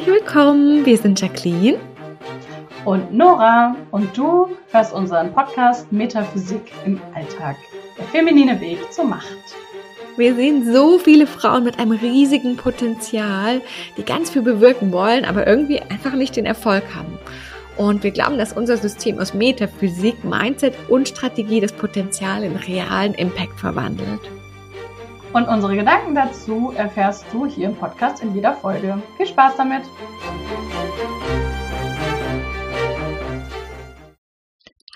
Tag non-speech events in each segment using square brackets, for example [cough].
herzlich willkommen. Wir sind Jacqueline und Nora und du hörst unseren Podcast Metaphysik im Alltag. Der feminine Weg zur Macht. Wir sehen so viele Frauen mit einem riesigen Potenzial, die ganz viel bewirken wollen, aber irgendwie einfach nicht den Erfolg haben. Und wir glauben, dass unser System aus Metaphysik, Mindset und Strategie das Potenzial in realen Impact verwandelt. Und unsere Gedanken dazu erfährst du hier im Podcast in jeder Folge. Viel Spaß damit!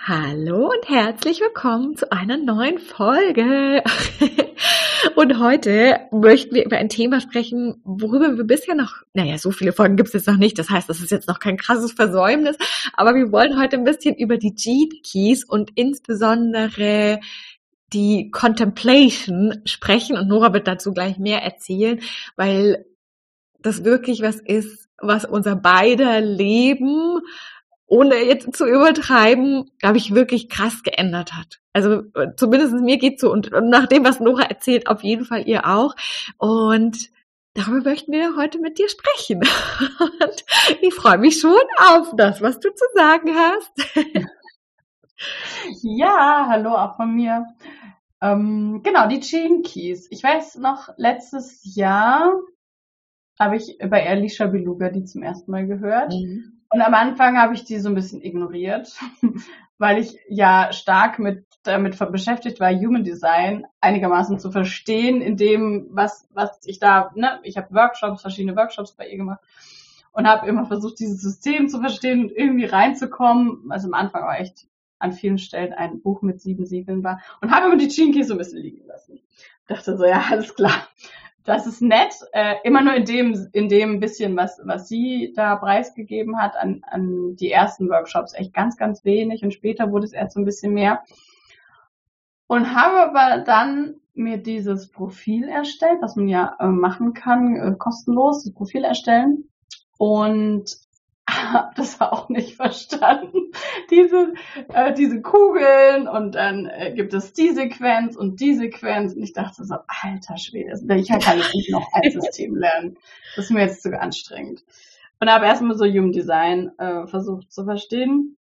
Hallo und herzlich willkommen zu einer neuen Folge. [laughs] Und heute möchten wir über ein Thema sprechen, worüber wir bisher noch, naja, so viele Folgen gibt es jetzt noch nicht, das heißt, das ist jetzt noch kein krasses Versäumnis, aber wir wollen heute ein bisschen über die Gene Keys und insbesondere die Contemplation sprechen und Nora wird dazu gleich mehr erzählen, weil das wirklich was ist, was unser beider Leben ohne jetzt zu übertreiben, glaube ich, wirklich krass geändert hat. Also zumindest mir geht's so und, und nach dem, was Nora erzählt, auf jeden Fall ihr auch. Und darüber möchten wir heute mit dir sprechen. [laughs] Und ich freue mich schon auf das, was du zu sagen hast. [laughs] Ja, hallo auch von mir. Ähm, genau, die Keys. Ich weiß noch, letztes Jahr habe ich bei Alicia Beluga die zum ersten Mal gehört. Mhm. Und am Anfang habe ich die so ein bisschen ignoriert, [laughs] weil ich ja stark mit damit beschäftigt war, Human Design einigermaßen zu verstehen, in dem, was, was ich da, ne, ich habe Workshops, verschiedene Workshops bei ihr gemacht und habe immer versucht, dieses System zu verstehen und irgendwie reinzukommen. Also am Anfang war echt an vielen Stellen ein Buch mit sieben Siegeln war und habe immer die Chinky so ein bisschen liegen lassen. Dachte so, ja, alles klar das ist nett, äh, immer nur in dem, in dem bisschen, was, was sie da preisgegeben hat, an, an die ersten Workshops echt ganz, ganz wenig und später wurde es erst so ein bisschen mehr. Und habe aber dann mir dieses Profil erstellt, was man ja äh, machen kann, äh, kostenlos, das Profil erstellen. Und habe das auch nicht verstanden. Diese, äh, diese Kugeln und dann äh, gibt es die Sequenz und die Sequenz. Und ich dachte so, alter Schwede, ich kann jetzt nicht noch ein System lernen. Das ist mir jetzt zu anstrengend. Und habe erstmal so Human Design äh, versucht zu verstehen.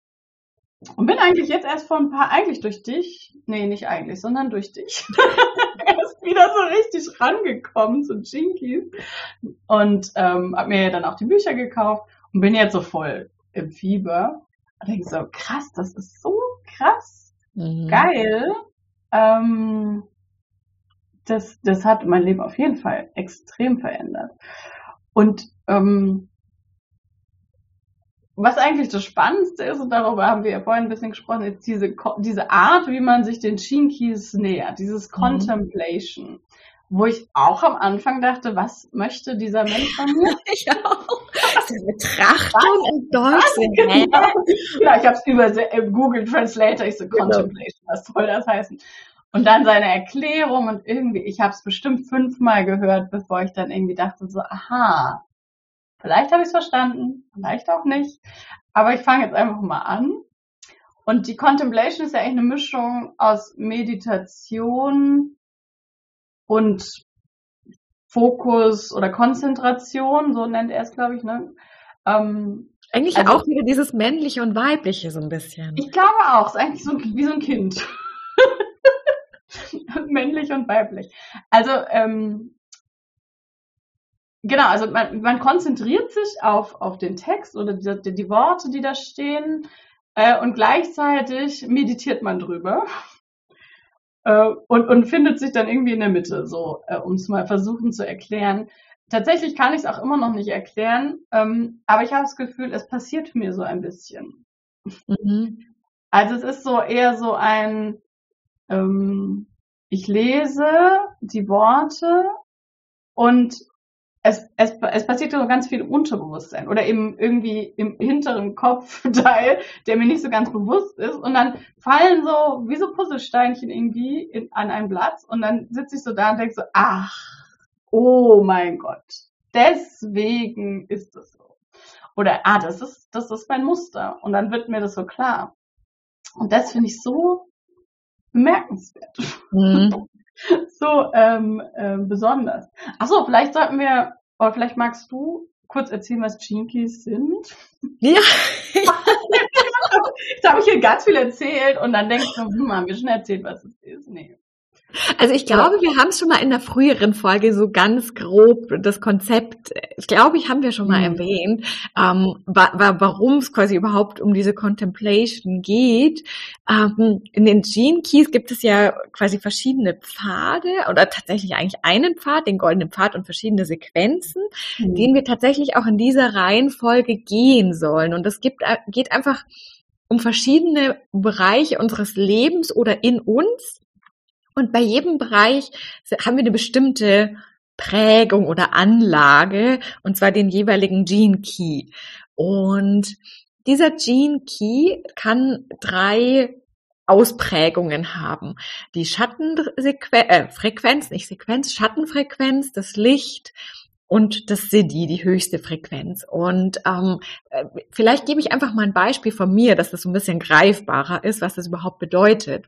Und bin eigentlich jetzt erst vor ein paar, eigentlich durch dich, nee, nicht eigentlich, sondern durch dich, [laughs] erst wieder so richtig rangekommen zu Jinkies. Und ähm, habe mir dann auch die Bücher gekauft und bin jetzt so voll im Fieber. Und denke so, krass, das ist so krass. Mhm. Geil. Ähm, das, das hat mein Leben auf jeden Fall extrem verändert. Und ähm, was eigentlich das Spannendste ist, und darüber haben wir ja vorhin ein bisschen gesprochen, ist diese, diese Art, wie man sich den Shinkies nähert, dieses mhm. Wo ich auch am Anfang dachte, was möchte dieser Mensch von mir? [laughs] ich auch. Betrachtung und Deutsch. Genau. Ja, ich habe es über Google Translator, ich so genau. Contemplation, was soll das heißen? Und dann seine Erklärung und irgendwie, ich habe es bestimmt fünfmal gehört, bevor ich dann irgendwie dachte so, aha, vielleicht habe ich es verstanden, vielleicht auch nicht. Aber ich fange jetzt einfach mal an. Und die Contemplation ist ja eigentlich eine Mischung aus Meditation, und Fokus oder Konzentration, so nennt er es, glaube ich, ne? Ähm, eigentlich also, auch wieder dieses männliche und weibliche so ein bisschen. Ich glaube auch, es ist eigentlich so wie so ein Kind. [laughs] Männlich und weiblich. Also, ähm, genau, also man, man konzentriert sich auf, auf den Text oder die, die Worte, die da stehen, äh, und gleichzeitig meditiert man drüber äh, und, und findet sich dann irgendwie in der Mitte, so, äh, um es mal versuchen zu erklären. Tatsächlich kann ich es auch immer noch nicht erklären, ähm, aber ich habe das Gefühl, es passiert mir so ein bisschen. Mhm. Also es ist so eher so ein, ähm, ich lese die Worte und es, es, es passiert so ganz viel Unterbewusstsein oder eben irgendwie im hinteren Kopfteil, der mir nicht so ganz bewusst ist. Und dann fallen so wie so Puzzlesteinchen irgendwie in, an ein Blatt und dann sitze ich so da und denke so, ach, oh mein Gott, deswegen ist es so. Oder, ah, das ist, das ist mein Muster. Und dann wird mir das so klar. Und das finde ich so bemerkenswert. Mhm. [laughs] [laughs] so ähm, äh, besonders. Achso, vielleicht sollten wir, oder vielleicht magst du kurz erzählen, was Keys sind? Ja. Jetzt [laughs] habe ich hier ganz viel erzählt und dann denkst du, hm, haben wir schon erzählt, was es ist? Nee. Also ich glaube, wir haben es schon mal in der früheren Folge so ganz grob das Konzept, ich glaube, ich haben wir schon mal mhm. erwähnt, ähm, wa wa warum es quasi überhaupt um diese Contemplation geht. Ähm, in den Gene Keys gibt es ja quasi verschiedene Pfade oder tatsächlich eigentlich einen Pfad, den goldenen Pfad und verschiedene Sequenzen, mhm. den wir tatsächlich auch in dieser Reihenfolge gehen sollen. Und es gibt, äh, geht einfach um verschiedene Bereiche unseres Lebens oder in uns und bei jedem Bereich haben wir eine bestimmte Prägung oder Anlage, und zwar den jeweiligen Gene Key. Und dieser Gene Key kann drei Ausprägungen haben. Die Schattenfrequenz, äh, nicht Sequenz, Schattenfrequenz, das Licht und das Siddhi, die höchste Frequenz. Und ähm, äh, vielleicht gebe ich einfach mal ein Beispiel von mir, dass das so ein bisschen greifbarer ist, was das überhaupt bedeutet.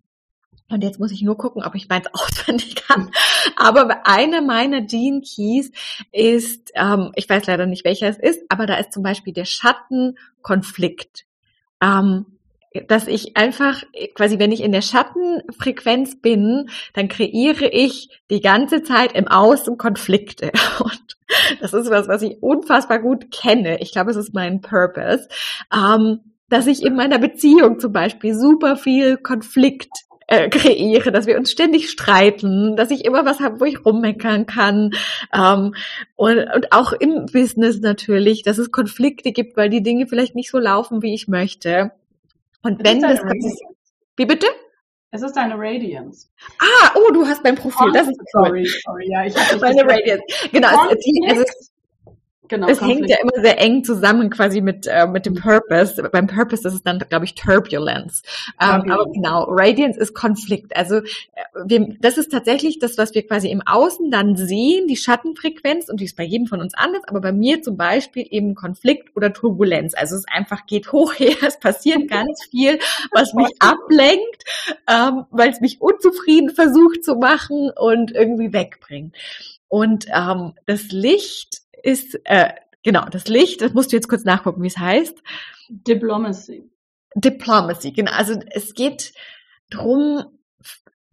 Und jetzt muss ich nur gucken, ob ich meins [laughs] auswendig kann. Aber einer meiner Gene Keys ist, ähm, ich weiß leider nicht, welcher es ist, aber da ist zum Beispiel der Schattenkonflikt. Ähm, dass ich einfach, quasi, wenn ich in der Schattenfrequenz bin, dann kreiere ich die ganze Zeit im Außen Konflikte. [laughs] Und das ist was, was ich unfassbar gut kenne. Ich glaube, es ist mein Purpose. Ähm, dass ich in meiner Beziehung zum Beispiel super viel Konflikt äh, kreiere, dass wir uns ständig streiten, dass ich immer was habe, wo ich rummeckern kann. Ähm, und, und auch im Business natürlich, dass es Konflikte gibt, weil die Dinge vielleicht nicht so laufen, wie ich möchte. Und wenn das, wie bitte? Es ist deine Radiance. Ah, oh, du hast mein Profil. Das ist cool. Sorry, sorry, ja, ich habe meine Radiance. Genau, es, es, es, Genau, es hängt ja immer sehr eng zusammen quasi mit, äh, mit dem Purpose. Beim Purpose ist es dann, glaube ich, Turbulence. Ähm, aber genau, Radiance ist Konflikt. Also äh, wir, das ist tatsächlich das, was wir quasi im Außen dann sehen, die Schattenfrequenz und die ist bei jedem von uns anders, aber bei mir zum Beispiel eben Konflikt oder Turbulenz. Also es einfach geht hoch her, es passiert ganz viel, was mich [laughs] ablenkt, ähm, weil es mich unzufrieden versucht zu machen und irgendwie wegbringt. Und ähm, das Licht ist, äh, genau, das Licht, das musst du jetzt kurz nachgucken, wie es heißt. Diplomacy. Diplomacy, genau. Also es geht drum,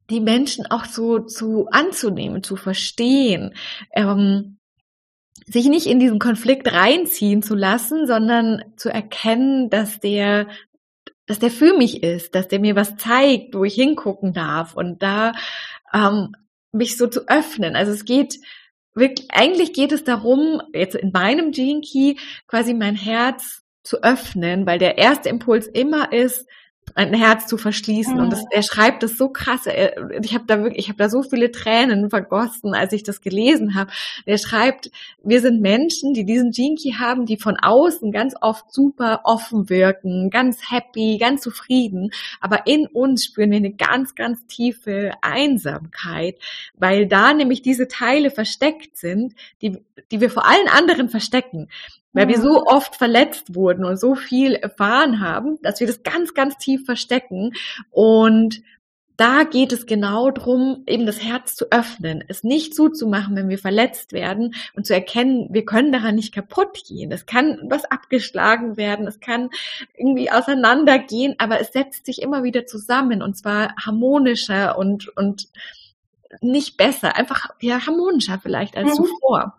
die Menschen auch so zu anzunehmen, zu verstehen, ähm, sich nicht in diesen Konflikt reinziehen zu lassen, sondern zu erkennen, dass der dass der für mich ist, dass der mir was zeigt, wo ich hingucken darf und da ähm, mich so zu öffnen. Also es geht wirklich, eigentlich geht es darum, jetzt in meinem Gene Key quasi mein Herz zu öffnen, weil der erste Impuls immer ist, ein Herz zu verschließen. Mhm. Und das, er schreibt das so krass. Er, ich habe da wirklich, ich habe da so viele Tränen vergossen, als ich das gelesen habe. Er schreibt, wir sind Menschen, die diesen Jinky haben, die von außen ganz oft super offen wirken, ganz happy, ganz zufrieden. Aber in uns spüren wir eine ganz, ganz tiefe Einsamkeit, weil da nämlich diese Teile versteckt sind, die, die wir vor allen anderen verstecken weil wir so oft verletzt wurden und so viel erfahren haben, dass wir das ganz, ganz tief verstecken. Und da geht es genau drum, eben das Herz zu öffnen, es nicht zuzumachen, wenn wir verletzt werden und zu erkennen, wir können daran nicht kaputt gehen. Es kann was abgeschlagen werden, es kann irgendwie auseinandergehen, aber es setzt sich immer wieder zusammen und zwar harmonischer und, und nicht besser, einfach ja harmonischer vielleicht als mhm. zuvor.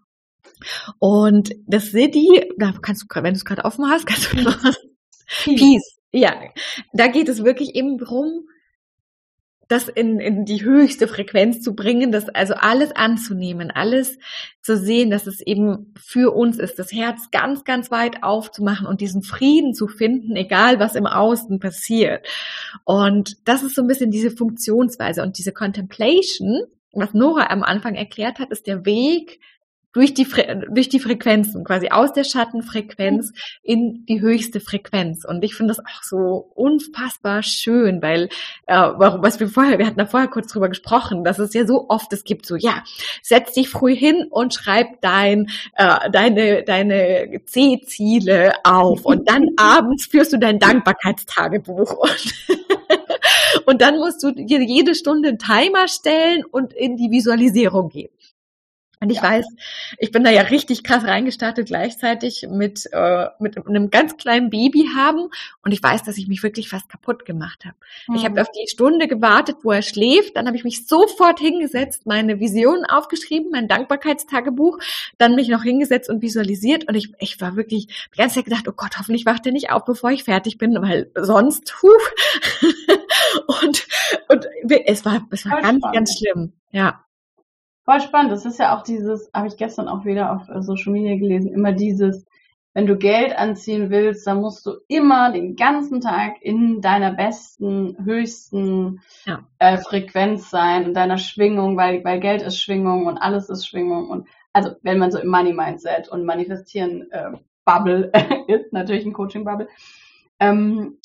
Und das City, da kannst du, wenn du es gerade offen hast, kannst du noch Peace. Peace. Ja, da geht es wirklich eben drum, das in, in die höchste Frequenz zu bringen, das also alles anzunehmen, alles zu sehen, dass es eben für uns ist, das Herz ganz, ganz weit aufzumachen und diesen Frieden zu finden, egal was im Außen passiert. Und das ist so ein bisschen diese Funktionsweise und diese Contemplation, was Nora am Anfang erklärt hat, ist der Weg durch die, durch die Frequenzen, quasi aus der Schattenfrequenz in die höchste Frequenz. Und ich finde das auch so unfassbar schön, weil, äh, was wir vorher, wir hatten da vorher kurz drüber gesprochen, dass es ja so oft es gibt, so, ja, setz dich früh hin und schreib dein, äh, deine, deine C-Ziele auf und dann [laughs] abends führst du dein Dankbarkeitstagebuch [laughs] und Und dann musst du dir jede Stunde einen Timer stellen und in die Visualisierung gehen. Und ich ja. weiß, ich bin da ja richtig krass reingestartet gleichzeitig mit, äh, mit einem ganz kleinen Baby haben. Und ich weiß, dass ich mich wirklich fast kaputt gemacht habe. Mhm. Ich habe auf die Stunde gewartet, wo er schläft. Dann habe ich mich sofort hingesetzt, meine Visionen aufgeschrieben, mein Dankbarkeitstagebuch, dann mich noch hingesetzt und visualisiert. Und ich, ich war wirklich die ganze Zeit gedacht, oh Gott, hoffentlich wacht er nicht auf, bevor ich fertig bin, weil sonst, huh. [laughs] und, und es war, es war ganz, ganz schlimm. Ja. Voll spannend. Das ist ja auch dieses, habe ich gestern auch wieder auf äh, Social Media gelesen, immer dieses, wenn du Geld anziehen willst, dann musst du immer den ganzen Tag in deiner besten, höchsten ja. äh, Frequenz sein, in deiner Schwingung, weil, weil Geld ist Schwingung und alles ist Schwingung und also wenn man so im Money Mindset und Manifestieren äh, Bubble [laughs] ist, natürlich ein Coaching Bubble. Ähm,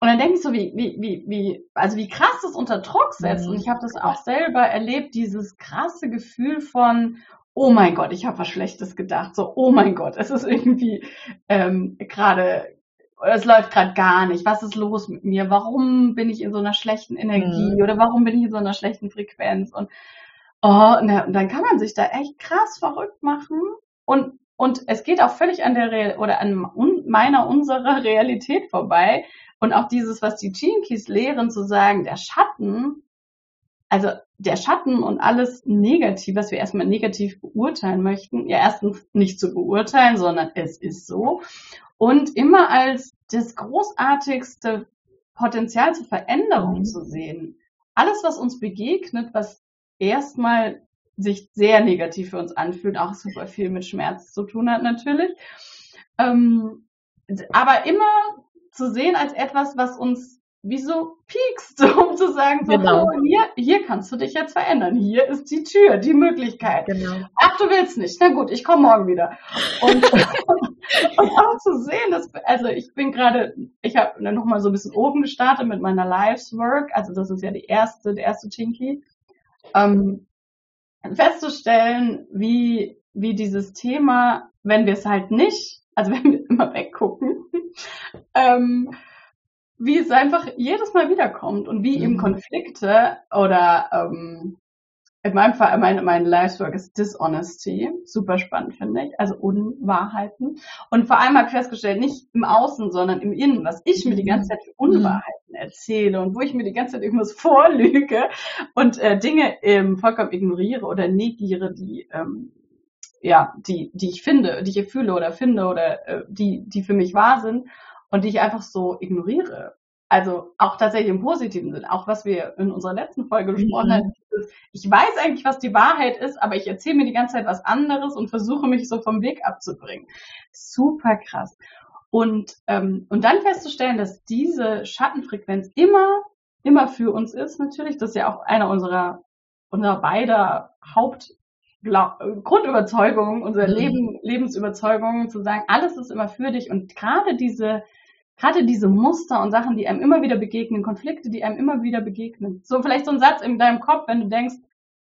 und dann denke ich so, wie, wie, wie, wie, also wie krass das unter Druck setzt. Mhm. Und ich habe das auch selber erlebt, dieses krasse Gefühl von, oh mein Gott, ich habe was Schlechtes gedacht. So, oh mein Gott, es ist irgendwie ähm, gerade, es läuft gerade gar nicht. Was ist los mit mir? Warum bin ich in so einer schlechten Energie mhm. oder warum bin ich in so einer schlechten Frequenz? Und oh, na, und dann kann man sich da echt krass verrückt machen. Und und es geht auch völlig an der Real oder an meiner, unserer Realität vorbei, und auch dieses, was die Chinkies lehren, zu sagen, der Schatten, also der Schatten und alles negativ, was wir erstmal negativ beurteilen möchten, ja erstens nicht zu beurteilen, sondern es ist so. Und immer als das großartigste Potenzial zur Veränderung mhm. zu sehen. Alles, was uns begegnet, was erstmal sich sehr negativ für uns anfühlt, auch super viel mit Schmerz zu tun hat natürlich. Ähm, aber immer zu sehen als etwas, was uns wie so piekst, [laughs] um zu sagen, so, genau. oh, hier, hier kannst du dich jetzt verändern. Hier ist die Tür, die Möglichkeit. Genau. Ach, du willst nicht. Na gut, ich komme morgen wieder. Und, [laughs] [laughs] und auch zu sehen, dass, also ich bin gerade, ich habe noch mal so ein bisschen oben gestartet mit meiner Lives Work. Also das ist ja die erste, der erste Chinky. Ähm, festzustellen, wie, wie dieses Thema, wenn wir es halt nicht, also [laughs] wenn wir immer weggucken, ähm, wie es einfach jedes Mal wiederkommt und wie mhm. eben Konflikte oder ähm, in meinem Fall, mein, mein Lifework ist Dishonesty. Super spannend, finde ich. Also Unwahrheiten. Und vor allem habe ich festgestellt, nicht im Außen, sondern im Innen, was ich mir die ganze Zeit für mhm. Unwahrheiten erzähle und wo ich mir die ganze Zeit irgendwas [laughs] vorlüge und äh, Dinge ähm, vollkommen ignoriere oder negiere, die ähm, ja, die, die ich finde, die ich fühle oder finde oder äh, die, die für mich wahr sind und die ich einfach so ignoriere. Also auch tatsächlich im positiven Sinn, auch was wir in unserer letzten Folge besprochen mhm. haben. Ich weiß eigentlich, was die Wahrheit ist, aber ich erzähle mir die ganze Zeit was anderes und versuche mich so vom Weg abzubringen. Super krass. Und, ähm, und dann festzustellen, dass diese Schattenfrequenz immer, immer für uns ist, natürlich, das ist ja auch einer unserer, unserer beider Haupt Grundüberzeugung, unsere mhm. Leben, Lebensüberzeugung, zu sagen, alles ist immer für dich und gerade diese, gerade diese Muster und Sachen, die einem immer wieder begegnen, Konflikte, die einem immer wieder begegnen. So vielleicht so ein Satz in deinem Kopf, wenn du denkst,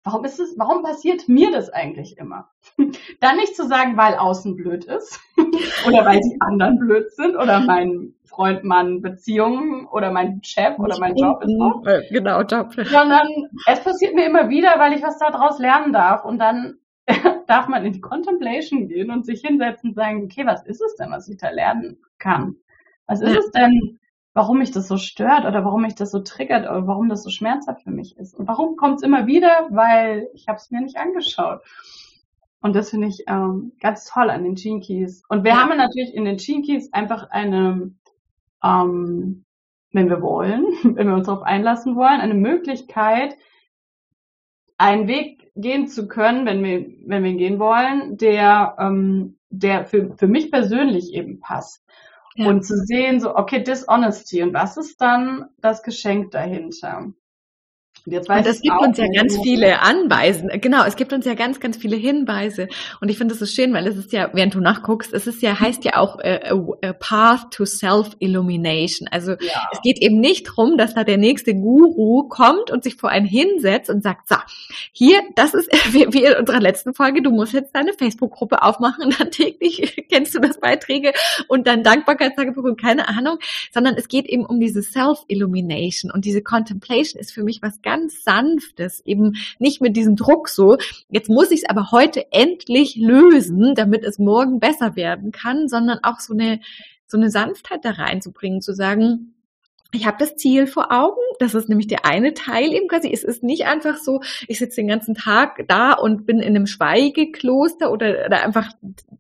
warum ist es, warum passiert mir das eigentlich immer? [laughs] Dann nicht zu sagen, weil außen blöd ist [laughs] oder weil die anderen blöd sind oder mein Freund, Mann, Beziehungen oder mein Chef oder mein Job ist so. Äh, genau, Job. [laughs] Sondern es passiert mir immer wieder, weil ich was daraus lernen darf und dann [laughs] darf man in die Contemplation gehen und sich hinsetzen und sagen, okay, was ist es denn, was ich da lernen kann? Was ist es denn, warum mich das so stört oder warum mich das so triggert oder warum das so schmerzhaft für mich ist? Und warum kommt es immer wieder? Weil ich habe es mir nicht angeschaut. Und das finde ich ähm, ganz toll an den Gene Keys. Und wir ja. haben natürlich in den Gene Keys einfach eine ähm, wenn wir wollen, [laughs] wenn wir uns darauf einlassen wollen, eine Möglichkeit, einen Weg gehen zu können, wenn wir, wenn wir ihn gehen wollen, der, ähm, der für, für mich persönlich eben passt. Ja. Und zu sehen, so, okay, Dishonesty, und was ist dann das Geschenk dahinter? Und jetzt weiß und es gibt uns ja ganz viele Anweisen. Genau, es gibt uns ja ganz, ganz viele Hinweise. Und ich finde es so schön, weil es ist ja, während du nachguckst, es ist ja, heißt ja auch äh, a Path to Self-Illumination. Also ja. es geht eben nicht drum, dass da der nächste Guru kommt und sich vor einen hinsetzt und sagt, so, hier, das ist [laughs] wie, wie in unserer letzten Folge, du musst jetzt deine Facebook-Gruppe aufmachen und dann täglich [laughs] kennst du das Beiträge und dann Dankbarkeitstagebuch und keine Ahnung, sondern es geht eben um diese Self-Illumination und diese Contemplation ist für mich was ganz Sanftes, eben nicht mit diesem Druck so, jetzt muss ich es aber heute endlich lösen, damit es morgen besser werden kann, sondern auch so eine, so eine Sanftheit da reinzubringen, zu sagen, ich habe das Ziel vor Augen. Das ist nämlich der eine Teil eben quasi. Es ist nicht einfach so, ich sitze den ganzen Tag da und bin in einem Schweigekloster oder, oder einfach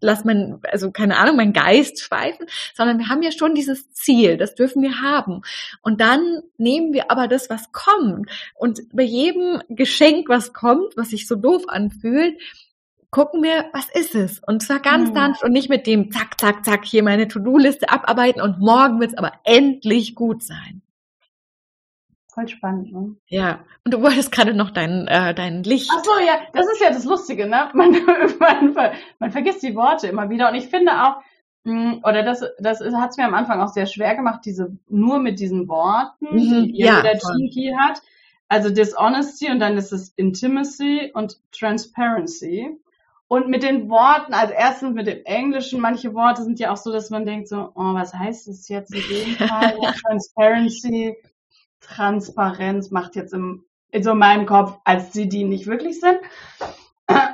lass mein, also keine Ahnung, mein Geist schweifen, sondern wir haben ja schon dieses Ziel. Das dürfen wir haben. Und dann nehmen wir aber das, was kommt. Und bei jedem Geschenk, was kommt, was sich so doof anfühlt, gucken wir, was ist es? Und zwar ganz mhm. sanft und nicht mit dem zack, zack, zack, hier meine To-Do-Liste abarbeiten und morgen wird es aber endlich gut sein. Voll spannend, ne? Ja, und du wolltest gerade noch dein, äh, dein Licht. Ach so, ja, das ist ja das Lustige, ne? [laughs] Man, man, man vergisst die Worte immer wieder. Und ich finde auch, hm, oder das, das hat es mir am Anfang auch sehr schwer gemacht, diese nur mit diesen Worten, mhm, die ja, der Chinky hat. Also Dishonesty und dann ist es Intimacy und Transparency. Und mit den Worten, also erstens mit dem Englischen, manche Worte sind ja auch so, dass man denkt so, oh, was heißt das jetzt in dem Fall? [laughs] Transparency, Transparenz macht jetzt im, in so meinem Kopf, als sie die nicht wirklich sind.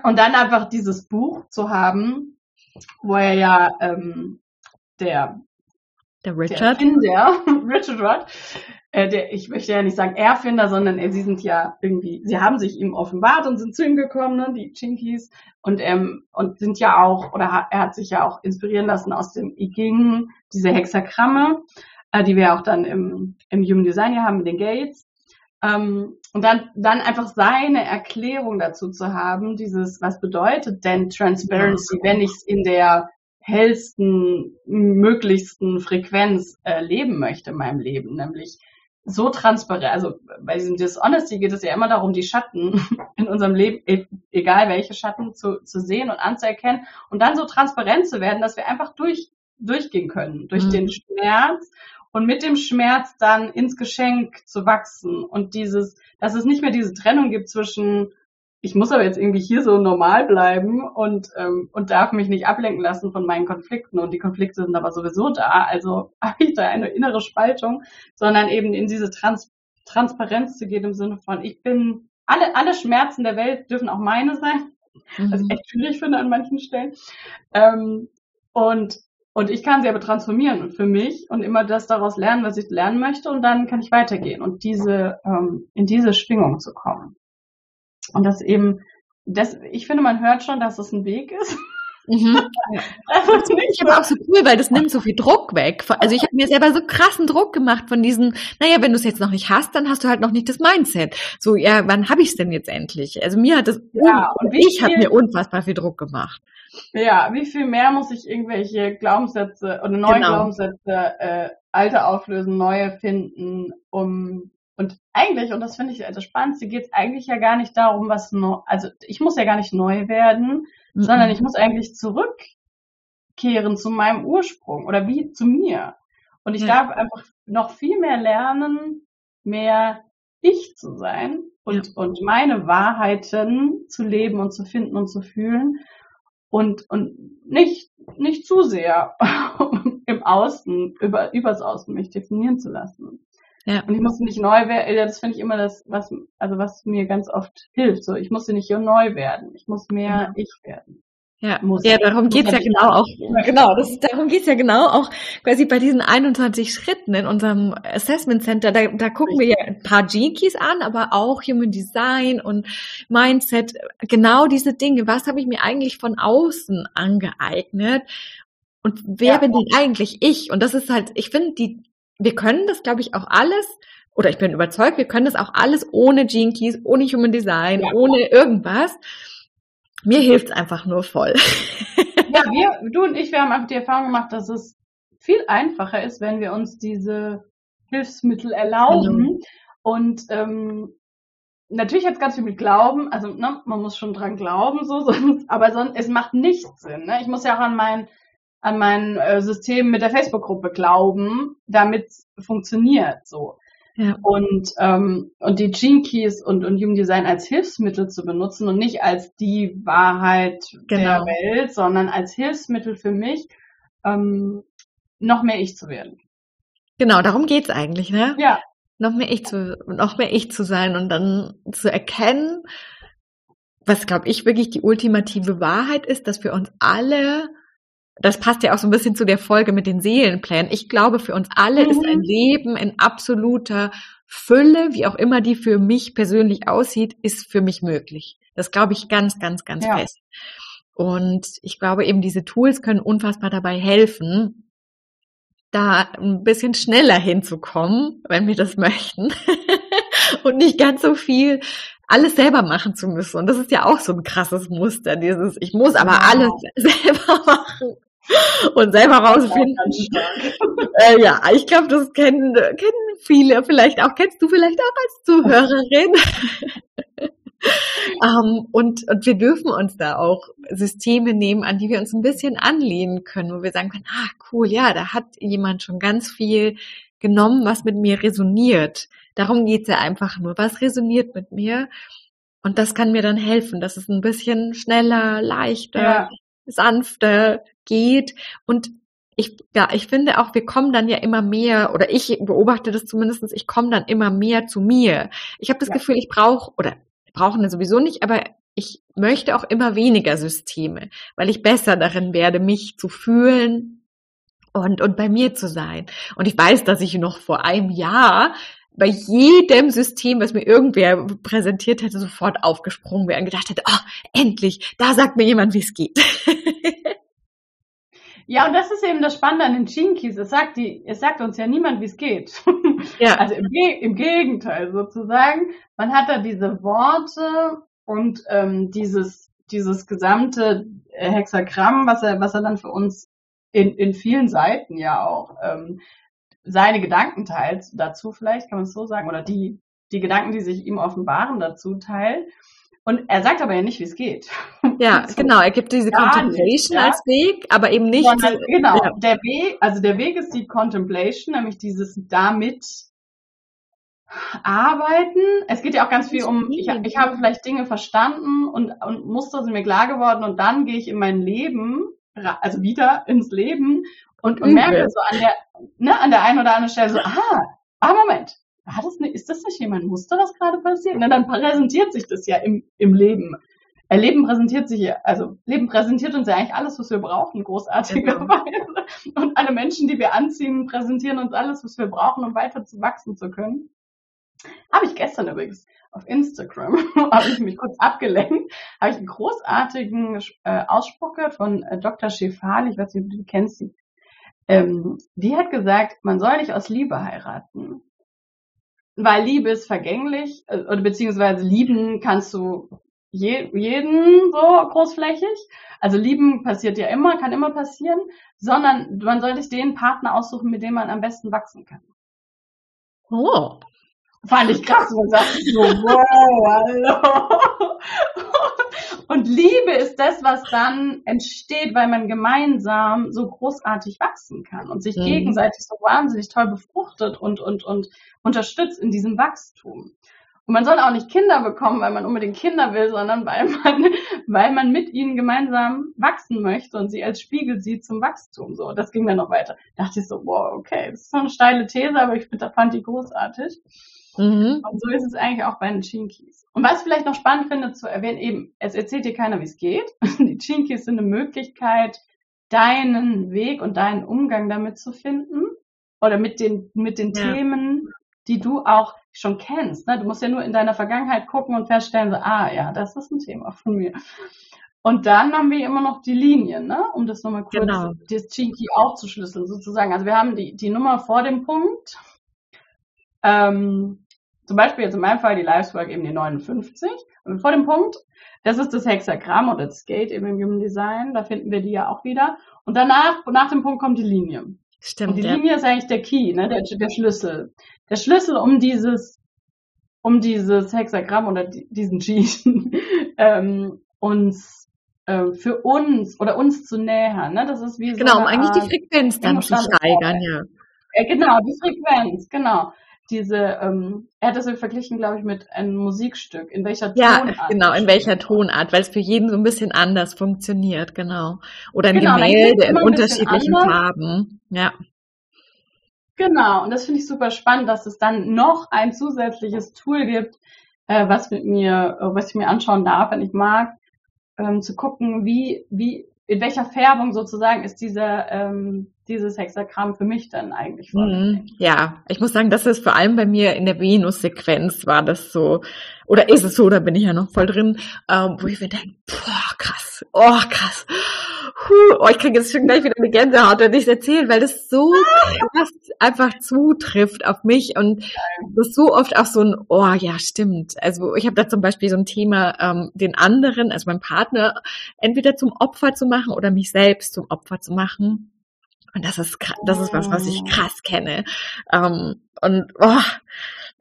Und dann einfach dieses Buch zu haben, wo er ja ähm, der der Richard. Der [laughs] Richard Rod, äh, der, ich möchte ja nicht sagen Erfinder, sondern äh, sie sind ja irgendwie, sie haben sich ihm offenbart und sind zu ihm gekommen, ne, die Chinkies, und, ähm, und sind ja auch, oder hat, er hat sich ja auch inspirieren lassen aus dem I Ging, diese Hexagramme, äh, die wir auch dann im, im Human Design hier haben mit den Gates. Ähm, und dann, dann einfach seine Erklärung dazu zu haben, dieses, was bedeutet denn Transparency, wenn ich es in der hellsten, möglichsten Frequenz äh, leben möchte in meinem Leben, nämlich so transparent, also bei diesem Dishonesty geht es ja immer darum, die Schatten [laughs] in unserem Leben, e, egal welche Schatten, zu, zu sehen und anzuerkennen und dann so transparent zu werden, dass wir einfach durch, durchgehen können, durch mhm. den Schmerz und mit dem Schmerz dann ins Geschenk zu wachsen und dieses, dass es nicht mehr diese Trennung gibt zwischen ich muss aber jetzt irgendwie hier so normal bleiben und, ähm, und darf mich nicht ablenken lassen von meinen Konflikten. Und die Konflikte sind aber sowieso da, also [laughs] habe ich da eine innere Spaltung, sondern eben in diese Trans Transparenz zu gehen im Sinne von, ich bin, alle, alle Schmerzen der Welt dürfen auch meine sein, mhm. was ich echt schwierig finde an manchen Stellen. Ähm, und, und ich kann sie aber transformieren für mich und immer das daraus lernen, was ich lernen möchte und dann kann ich weitergehen und diese, ähm, in diese Schwingung zu kommen. Und das eben, das, ich finde, man hört schon, dass es ein Weg ist. Mhm. [laughs] das finde ich aber auch so cool, weil das nimmt so viel Druck weg. Also ich habe mir selber so krassen Druck gemacht von diesen, naja, wenn du es jetzt noch nicht hast, dann hast du halt noch nicht das Mindset. So, ja, wann habe ich es denn jetzt endlich? Also mir hat das, ja, und ich habe mir unfassbar viel Druck gemacht. Ja, wie viel mehr muss ich irgendwelche Glaubenssätze oder neue genau. Glaubenssätze, äh, alte auflösen, neue finden, um und eigentlich, und das finde ich das Spannendste, geht es eigentlich ja gar nicht darum, was neu, also ich muss ja gar nicht neu werden, mhm. sondern ich muss eigentlich zurückkehren zu meinem Ursprung oder wie zu mir. Und ich ja. darf einfach noch viel mehr lernen, mehr ich zu sein und, ja. und meine Wahrheiten zu leben und zu finden und zu fühlen und, und nicht, nicht zu sehr [laughs] im Außen, über, übers Außen mich definieren zu lassen. Ja. Und ich musste nicht neu werden. Ja, das finde ich immer das, was, also was mir ganz oft hilft. So, ich musste nicht neu werden. Ich muss mehr ja. ich werden. Ja, muss, ja darum geht's ja genau auch. Genau, das, darum geht's ja genau auch quasi bei diesen 21 Schritten in unserem Assessment Center. Da, da gucken wir ja ein paar G-Keys an, aber auch Human Design und Mindset. Genau diese Dinge. Was habe ich mir eigentlich von außen angeeignet? Und wer ja. bin denn eigentlich ich? Und das ist halt, ich finde, die wir können das, glaube ich, auch alles, oder ich bin überzeugt, wir können das auch alles ohne Gene Keys, ohne Human Design, ja. ohne irgendwas. Mir hilft es einfach nur voll. ja, wir, du und ich, wir haben einfach die Erfahrung gemacht, dass es viel einfacher ist, wenn wir uns diese Hilfsmittel erlauben. Mhm. Und ähm, natürlich hat es ganz viel mit Glauben, also ne, man muss schon dran glauben, so, [laughs] sonst, aber sonst, es macht nichts Sinn. Ne? Ich muss ja auch an meinen an mein äh, System mit der Facebook-Gruppe glauben, damit es funktioniert so. Ja. Und, ähm, und die Gene Keys und, und Human Design als Hilfsmittel zu benutzen und nicht als die Wahrheit genau. der Welt, sondern als Hilfsmittel für mich, ähm, noch mehr ich zu werden. Genau, darum geht's eigentlich, ne? Ja. noch mehr ich zu, noch mehr ich zu sein und dann zu erkennen, was glaube ich wirklich die ultimative Wahrheit ist, dass für uns alle, das passt ja auch so ein bisschen zu der Folge mit den Seelenplänen. Ich glaube, für uns alle mhm. ist ein mhm. Leben in absoluter Fülle, wie auch immer die für mich persönlich aussieht, ist für mich möglich. Das glaube ich ganz, ganz, ganz ja. fest. Und ich glaube eben, diese Tools können unfassbar dabei helfen, da ein bisschen schneller hinzukommen, wenn wir das [laughs] möchten. [laughs] und nicht ganz so viel alles selber machen zu müssen. Und das ist ja auch so ein krasses Muster, dieses, ich muss aber wow. alles [laughs] selber machen und selber rausfinden. [laughs] äh, ja, ich glaube, das kennen, kennen viele, vielleicht auch, kennst du vielleicht auch als Zuhörerin. um, ähm, und, und wir dürfen uns da auch Systeme nehmen, an die wir uns ein bisschen anlehnen können, wo wir sagen können, ah, cool, ja, da hat jemand schon ganz viel genommen, was mit mir resoniert. Darum geht's ja einfach nur. Was resoniert mit mir? Und das kann mir dann helfen, dass es ein bisschen schneller, leichter, ja. sanfter geht. Und ich, ja, ich finde auch, wir kommen dann ja immer mehr, oder ich beobachte das zumindestens. ich komme dann immer mehr zu mir. Ich habe das ja. Gefühl, ich brauche, oder brauchen wir sowieso nicht, aber ich möchte auch immer weniger Systeme, weil ich besser darin werde, mich zu fühlen und, und bei mir zu sein. Und ich weiß, dass ich noch vor einem Jahr bei jedem System, was mir irgendwer präsentiert hätte, sofort aufgesprungen wäre und gedacht hätte, oh, endlich, da sagt mir jemand, wie es geht. [laughs] Ja, und das ist eben das Spannende an den Chinkies. Es sagt, die, es sagt uns ja niemand, wie es geht. Ja. [laughs] Also im, im, Gegenteil sozusagen. Man hat da diese Worte und ähm, dieses, dieses gesamte Hexagramm, was er, was er dann für uns in, in vielen Seiten ja auch ähm, seine Gedanken teilt, dazu vielleicht, kann man es so sagen, oder die, die Gedanken, die sich ihm offenbaren, dazu teilt. Und er sagt aber ja nicht, wie es geht. Ja, [laughs] so. genau. Er gibt diese Contemplation ja. als Weg, aber eben nicht. Sondern, genau. Ja. Der Weg, also der Weg ist die Contemplation, nämlich dieses damit arbeiten. Es geht ja auch ganz viel um, ich, ich habe vielleicht Dinge verstanden und, und Muster sind mir klar geworden und dann gehe ich in mein Leben, also wieder ins Leben und, und merke so an der, ne, an der einen oder anderen Stelle so, ah, ah, Moment, war das nicht, ist das nicht jemand Muster, was gerade passiert? Na, dann präsentiert sich das ja im, im Leben. Äh, Leben präsentiert sich ja, also Leben präsentiert uns ja eigentlich alles, was wir brauchen, großartigerweise. Genau. Und alle Menschen, die wir anziehen, präsentieren uns alles, was wir brauchen, um weiter zu wachsen zu können. Habe ich gestern übrigens auf Instagram, [laughs] habe ich mich kurz abgelenkt, habe ich einen großartigen äh, Ausspruch gehört von äh, Dr. Schefali, ich weiß nicht, ob du die kennst. Ähm, die hat gesagt, man soll nicht aus Liebe heiraten weil Liebe ist vergänglich, äh, oder beziehungsweise lieben kannst du je, jeden so großflächig. Also lieben passiert ja immer, kann immer passieren, sondern man soll sich den Partner aussuchen, mit dem man am besten wachsen kann. Oh. Fand ich krass, man sagt so, wow, hallo. Und Liebe ist das, was dann entsteht, weil man gemeinsam so großartig wachsen kann und sich mhm. gegenseitig so wahnsinnig toll befruchtet und, und, und unterstützt in diesem Wachstum. Und man soll auch nicht Kinder bekommen, weil man unbedingt Kinder will, sondern weil man, [laughs] weil man mit ihnen gemeinsam wachsen möchte und sie als Spiegel sieht zum Wachstum. So, das ging dann noch weiter. Da dachte ich so, wow, okay, das ist so eine steile These, aber ich fand die großartig. Mhm. Und so ist es eigentlich auch bei den Chinkies. Und was ich vielleicht noch spannend finde zu erwähnen, eben, es erzählt dir keiner, wie es geht. [laughs] Die Chinkies sind eine Möglichkeit, deinen Weg und deinen Umgang damit zu finden oder mit den, mit den ja. Themen, die du auch schon kennst. Ne? Du musst ja nur in deiner Vergangenheit gucken und feststellen, so, ah ja, das ist ein Thema von mir. Und dann haben wir immer noch die Linien, ne? um das nochmal kurz, genau. das Chinky aufzuschlüsseln sozusagen. Also wir haben die, die Nummer vor dem Punkt, ähm, zum Beispiel jetzt in meinem Fall die Liveswork eben die 59. Und vor dem Punkt, das ist das Hexagramm oder das Skate eben im Human Design, da finden wir die ja auch wieder. Und danach, nach dem Punkt kommt die Linie. Stimmt. Und die ja. Linie ist eigentlich der Key, ne, der, der Schlüssel. Der Schlüssel, um dieses, um dieses Hexagramm oder diesen G [laughs] ähm, uns äh, für uns oder uns zu nähern. Ne? Das ist wie so genau, um eigentlich Art, die Frequenz dann zu steigern, ja. Äh, genau, die Frequenz, genau diese, ähm, er hat das verglichen, glaube ich, mit einem Musikstück. In welcher Tonart? Ja, genau, in welcher Tonart, weil es für jeden so ein bisschen anders funktioniert, genau. Oder ein genau, Gemälde in unterschiedlichen Farben, ja. Genau, und das finde ich super spannend, dass es dann noch ein zusätzliches Tool gibt, äh, was mit mir, äh, was ich mir anschauen darf, wenn ich mag, ähm, zu gucken, wie, wie, in welcher Färbung sozusagen ist dieser, ähm, dieses Hexagramm für mich dann eigentlich mhm, Ja, ich muss sagen, das ist vor allem bei mir in der Venus-Sequenz war das so, oder ist es so, da bin ich ja noch voll drin, ähm, wo ich mir denke, boah, krass, oh, krass. Puh, oh, ich kriege jetzt schon gleich wieder eine Gänsehaut, wenn ich es erzähle, weil das so krass einfach zutrifft auf mich und das so oft auch so ein, oh ja, stimmt. Also ich habe da zum Beispiel so ein Thema, ähm, den anderen, also meinen Partner, entweder zum Opfer zu machen oder mich selbst zum Opfer zu machen. Und das ist, das ist was, was ich oh. krass kenne. Ähm, und oh,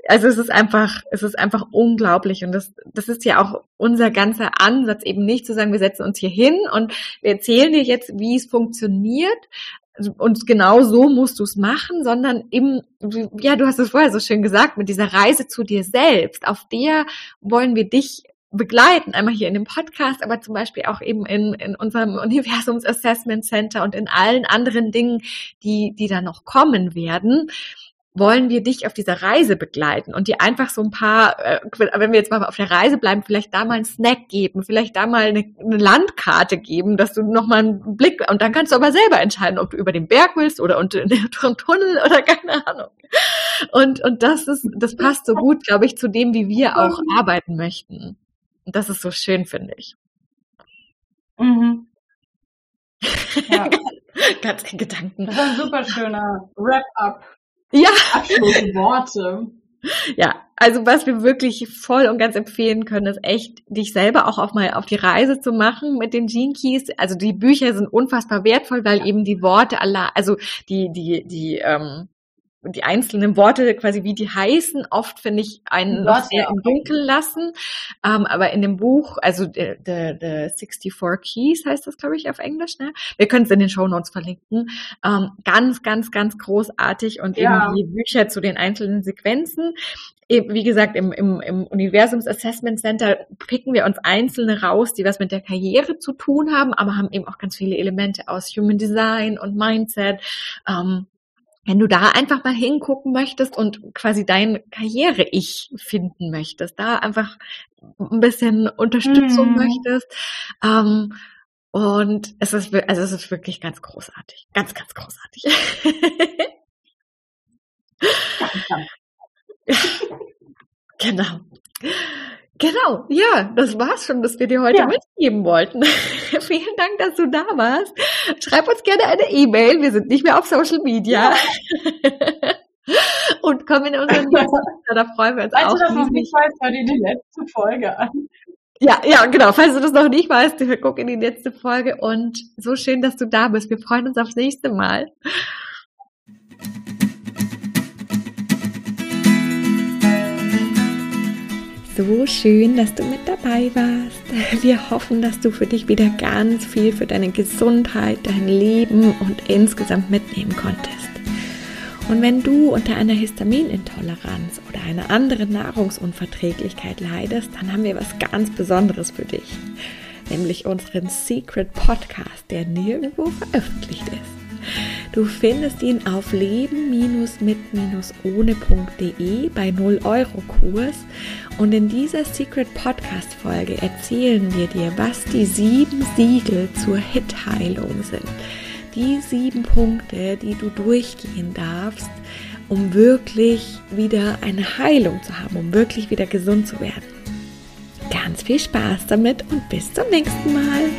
also es ist einfach, es ist einfach unglaublich. Und das, das ist ja auch unser ganzer Ansatz, eben nicht zu sagen, wir setzen uns hier hin und wir erzählen dir jetzt, wie es funktioniert. Und genau so musst du es machen, sondern eben, ja, du hast es vorher so schön gesagt, mit dieser Reise zu dir selbst, auf der wollen wir dich begleiten, einmal hier in dem Podcast, aber zum Beispiel auch eben in, in unserem [laughs] Universums Assessment Center und in allen anderen Dingen, die, die da noch kommen werden wollen wir dich auf dieser Reise begleiten und dir einfach so ein paar, äh, wenn wir jetzt mal auf der Reise bleiben, vielleicht da mal einen Snack geben, vielleicht da mal eine, eine Landkarte geben, dass du nochmal einen Blick, und dann kannst du aber selber entscheiden, ob du über den Berg willst oder unter [laughs] dem Tunnel oder keine Ahnung. Und, und das ist, das passt so gut, glaube ich, zu dem, wie wir auch arbeiten möchten. Und das ist so schön, finde ich. Mhm. [laughs] Ja. Ganz in Gedanken. Das war ein super schöner Wrap-up. Ja. Worte. Ja, also was wir wirklich voll und ganz empfehlen können, ist echt, dich selber auch auf mal auf die Reise zu machen mit den Gene Keys. Also die Bücher sind unfassbar wertvoll, weil eben die Worte aller, also die, die, die, ähm, die einzelnen Worte quasi wie die heißen, oft finde ich einen noch sehr im Dunkeln lassen. Ähm, aber in dem Buch, also the, the, the 64 Keys heißt das, glaube ich, auf Englisch, ne? Wir können es in den Show Notes verlinken. Ähm, ganz, ganz, ganz großartig und ja. eben die Bücher zu den einzelnen Sequenzen. Wie gesagt, im, im, im Universums Assessment Center picken wir uns einzelne raus, die was mit der Karriere zu tun haben, aber haben eben auch ganz viele Elemente aus Human Design und Mindset. Ähm, wenn du da einfach mal hingucken möchtest und quasi dein Karriere-Ich finden möchtest, da einfach ein bisschen Unterstützung mm. möchtest. Ähm, und es ist, also es ist wirklich ganz großartig. Ganz, ganz großartig. [laughs] genau. Genau, ja, das war's schon, was wir dir heute ja. mitgeben wollten. [laughs] Vielen Dank, dass du da warst. Schreib uns gerne eine E-Mail. Wir sind nicht mehr auf Social Media. Ja. [laughs] Und komm in unseren Newsletter, da freuen wir uns Falls auch. Falls du das noch nicht weißt, hör dir die letzte Folge an. Ja, ja, genau. Falls du das noch nicht weißt, guck in die letzte Folge und so schön, dass du da bist. Wir freuen uns aufs nächste Mal. So schön, dass du mit dabei warst. Wir hoffen, dass du für dich wieder ganz viel für deine Gesundheit, dein Leben und insgesamt mitnehmen konntest. Und wenn du unter einer Histaminintoleranz oder einer anderen Nahrungsunverträglichkeit leidest, dann haben wir was ganz Besonderes für dich, nämlich unseren Secret Podcast, der nirgendwo veröffentlicht ist. Du findest ihn auf leben-mit-ohne.de bei 0 Euro Kurs und in dieser Secret Podcast Folge erzählen wir dir, was die sieben Siegel zur Hit-Heilung sind. Die sieben Punkte, die du durchgehen darfst, um wirklich wieder eine Heilung zu haben, um wirklich wieder gesund zu werden. Ganz viel Spaß damit und bis zum nächsten Mal.